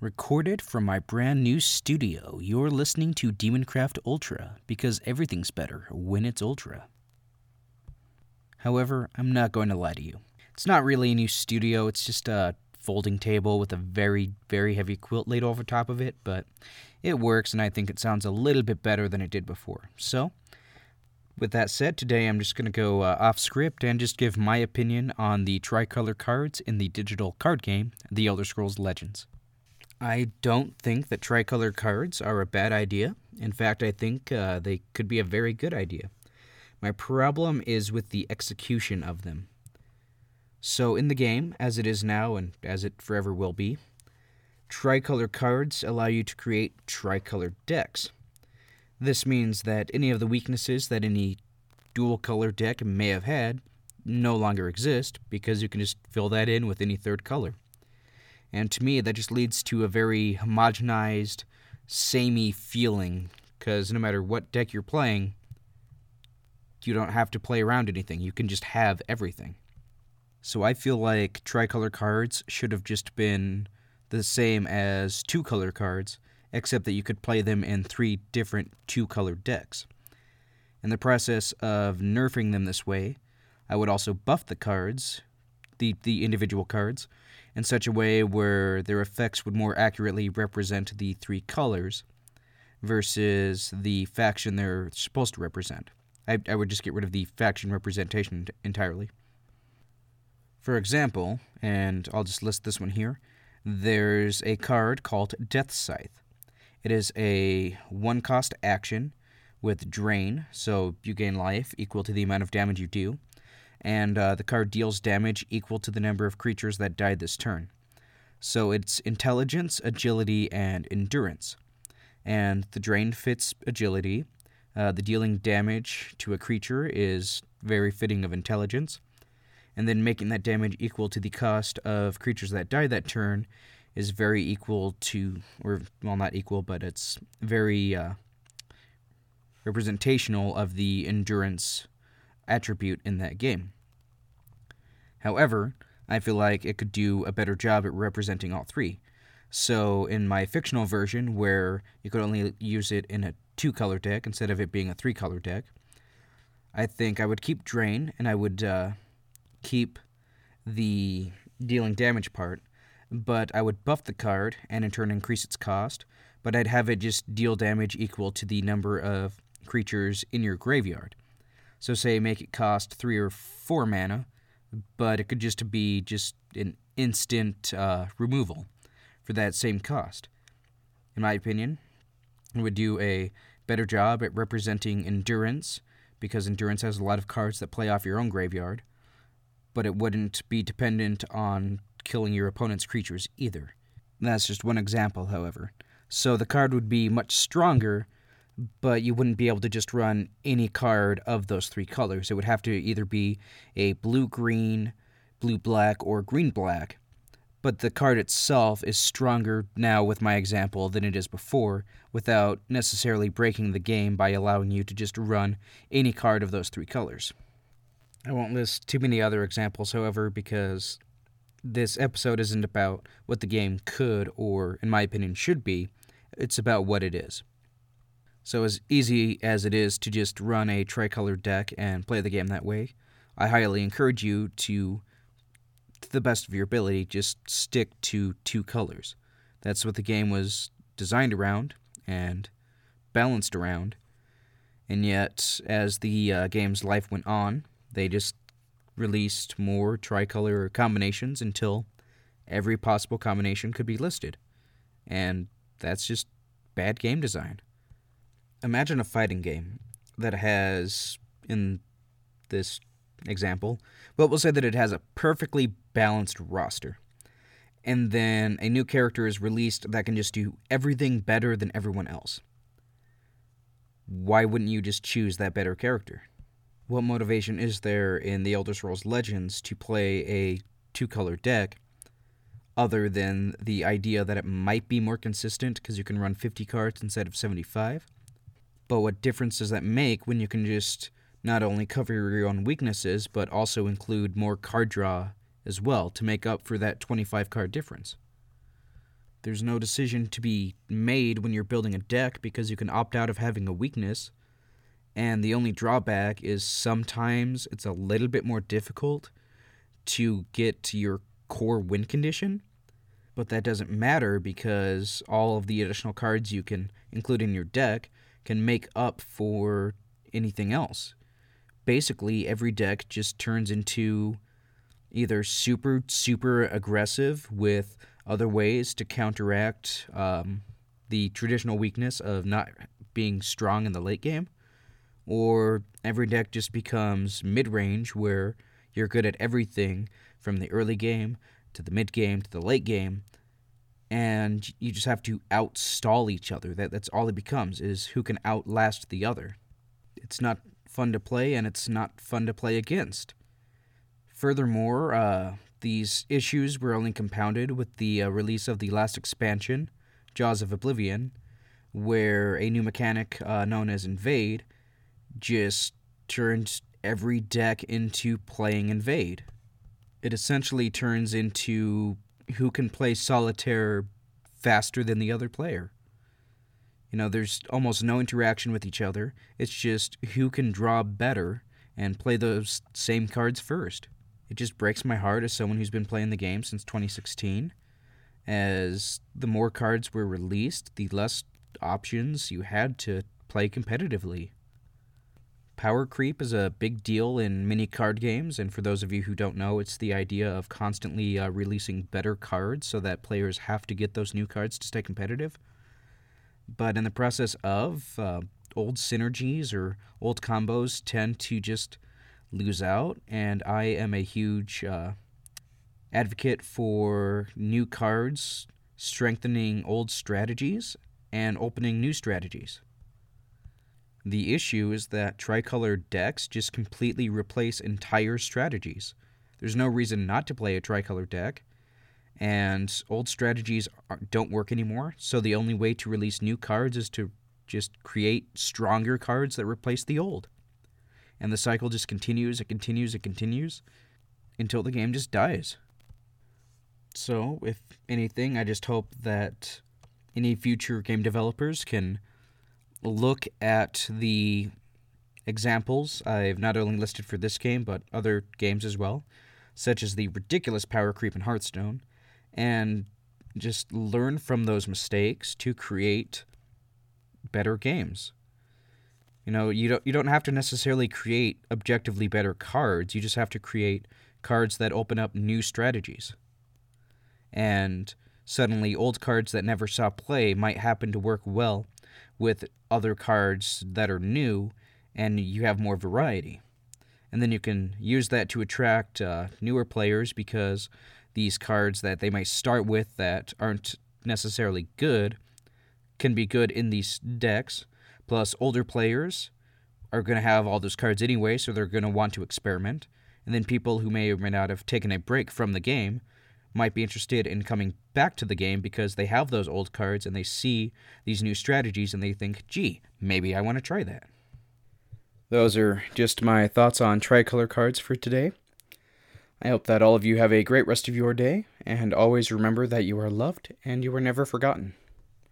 Recorded from my brand new studio, you're listening to Demoncraft Ultra because everything's better when it's Ultra. However, I'm not going to lie to you. It's not really a new studio, it's just a folding table with a very, very heavy quilt laid over top of it, but it works and I think it sounds a little bit better than it did before. So, with that said, today I'm just going to go uh, off script and just give my opinion on the tricolor cards in the digital card game, The Elder Scrolls Legends. I don't think that tricolor cards are a bad idea. In fact, I think uh, they could be a very good idea. My problem is with the execution of them. So, in the game, as it is now and as it forever will be, tricolor cards allow you to create tricolor decks. This means that any of the weaknesses that any dual color deck may have had no longer exist because you can just fill that in with any third color. And to me, that just leads to a very homogenized, samey feeling because no matter what deck you're playing, you don't have to play around anything. You can just have everything. So I feel like tricolor cards should have just been the same as two color cards except that you could play them in three different two color decks. In the process of nerfing them this way, I would also buff the cards, the, the individual cards, in such a way where their effects would more accurately represent the three colors versus the faction they're supposed to represent. I, I would just get rid of the faction representation entirely. For example, and I'll just list this one here, there's a card called Death Scythe. It is a one cost action with drain, so you gain life equal to the amount of damage you do, and uh, the card deals damage equal to the number of creatures that died this turn. So it's intelligence, agility, and endurance. And the drain fits agility. Uh, the dealing damage to a creature is very fitting of intelligence. And then making that damage equal to the cost of creatures that die that turn is very equal to, or well, not equal, but it's very uh, representational of the endurance attribute in that game. However, I feel like it could do a better job at representing all three. So, in my fictional version, where you could only use it in a two color deck instead of it being a three color deck, I think I would keep Drain and I would uh, keep the dealing damage part but I would buff the card and in turn increase its cost, but I'd have it just deal damage equal to the number of creatures in your graveyard. So say make it cost 3 or 4 mana, but it could just be just an instant uh, removal for that same cost. In my opinion, it would do a better job at representing endurance because endurance has a lot of cards that play off your own graveyard, but it wouldn't be dependent on killing your opponent's creatures either. That's just one example, however. So the card would be much stronger, but you wouldn't be able to just run any card of those three colors. It would have to either be a blue green, blue black, or green black. But the card itself is stronger now with my example than it is before, without necessarily breaking the game by allowing you to just run any card of those three colors. I won't list too many other examples, however, because this episode isn't about what the game could or, in my opinion, should be. It's about what it is. So, as easy as it is to just run a tricolor deck and play the game that way, I highly encourage you to, to the best of your ability, just stick to two colors. That's what the game was designed around and balanced around. And yet, as the uh, game's life went on, they just released more tricolor combinations until every possible combination could be listed. And that's just bad game design. Imagine a fighting game that has, in this example, well, we'll say that it has a perfectly balanced roster. And then a new character is released that can just do everything better than everyone else. Why wouldn't you just choose that better character? what motivation is there in the Elder Scrolls Legends to play a two color deck other than the idea that it might be more consistent because you can run 50 cards instead of 75? But what difference does that make when you can just not only cover your own weaknesses, but also include more card draw as well to make up for that 25 card difference? There's no decision to be made when you're building a deck because you can opt out of having a weakness. And the only drawback is sometimes it's a little bit more difficult to get to your core win condition. But that doesn't matter because all of the additional cards you can include in your deck can make up for anything else. Basically, every deck just turns into either super, super aggressive with other ways to counteract um, the traditional weakness of not being strong in the late game, or every deck just becomes mid range where you're good at everything from the early game to the mid game to the late game, and you just have to outstall each other. That that's all it becomes is who can outlast the other. It's not fun to play, and it's not fun to play against. Furthermore, uh, these issues were only compounded with the uh, release of the last expansion, Jaws of Oblivion, where a new mechanic uh, known as Invade just turns every deck into playing Invade. It essentially turns into who can play solitaire faster than the other player. You know, there's almost no interaction with each other. It's just who can draw better and play those same cards first. It just breaks my heart as someone who's been playing the game since 2016. As the more cards were released, the less options you had to play competitively. Power creep is a big deal in many card games, and for those of you who don't know, it's the idea of constantly uh, releasing better cards so that players have to get those new cards to stay competitive. But in the process of, uh, old synergies or old combos tend to just lose out, and I am a huge uh, advocate for new cards strengthening old strategies and opening new strategies. The issue is that tricolor decks just completely replace entire strategies. There's no reason not to play a tricolor deck, and old strategies don't work anymore, so the only way to release new cards is to just create stronger cards that replace the old. And the cycle just continues, it continues, it continues until the game just dies. So, if anything, I just hope that any future game developers can look at the examples I've not only listed for this game, but other games as well, such as the ridiculous power creep in Hearthstone, and just learn from those mistakes to create better games. You know, you don't you don't have to necessarily create objectively better cards. You just have to create cards that open up new strategies. And suddenly old cards that never saw play might happen to work well with other cards that are new and you have more variety. And then you can use that to attract uh, newer players because these cards that they might start with that aren't necessarily good can be good in these decks. Plus, older players are going to have all those cards anyway, so they're going to want to experiment. And then people who may or may not have taken a break from the game might be interested in coming back to the game because they have those old cards and they see these new strategies and they think, gee, maybe I want to try that. Those are just my thoughts on tricolor cards for today. I hope that all of you have a great rest of your day, and always remember that you are loved and you are never forgotten.